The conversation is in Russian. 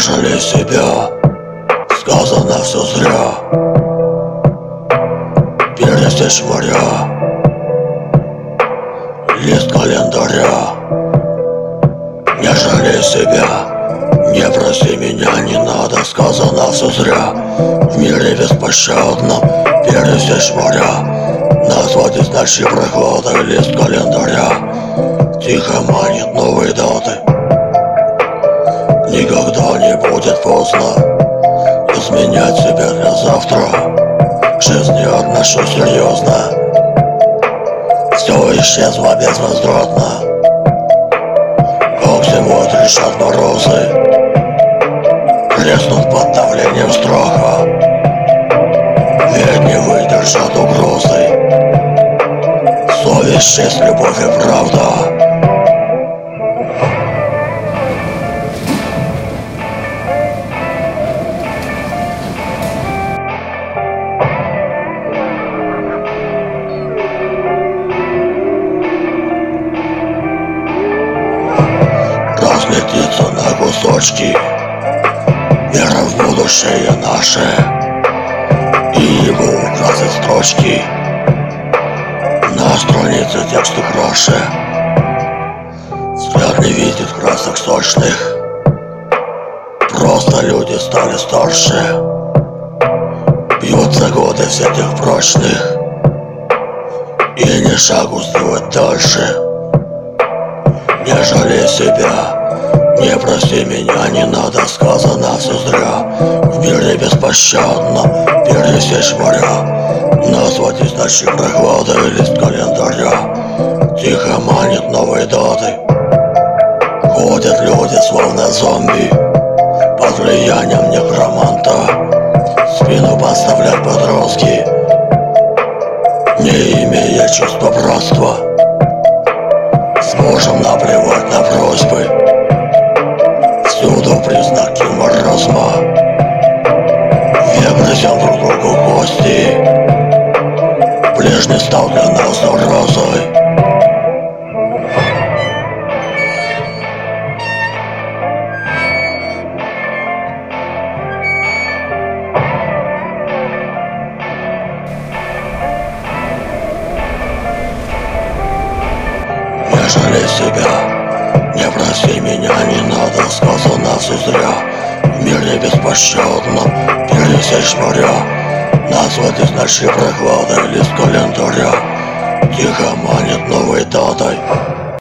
жалей себя, сказано все зря. Пересечь моря, лист календаря. Не жалей себя, не проси меня, не надо, сказано все зря. В мире беспощадном пересечь моря Назвать значит прохлада, лист календаря. Тихо манит новые даты будет поздно Изменять себя для завтра. К жизни отношусь серьезно. Все исчезло безвозвратно. Как зимой решат морозы. Треснут под давлением страха. Ведь не выдержат угрозы. Совесть, честь, любовь и правда разлетится на кусочки. Вера в будущее наше. И его красят строчки. На странице текста краше Взгляд не видит красок сочных. Просто люди стали старше. Бьются годы всяких прочных. И не шагу сделать дальше не жалей себя, не прости меня, не надо, сказано все зря В мире беспощадно пересечь моря Назвать источник прохлады и лист календаря. Тихо манит новые даты Ходят люди словно зомби. Под влиянием некроманта. Спину подставлять подростки. Не имея чувства братства Ближний стал для нас угрозой Не жалей себя, не проси меня, не надо, сказано все зря В мире беспощадном пересечь моря Назвать значит прохладой лист календаря Тихо манит новой датой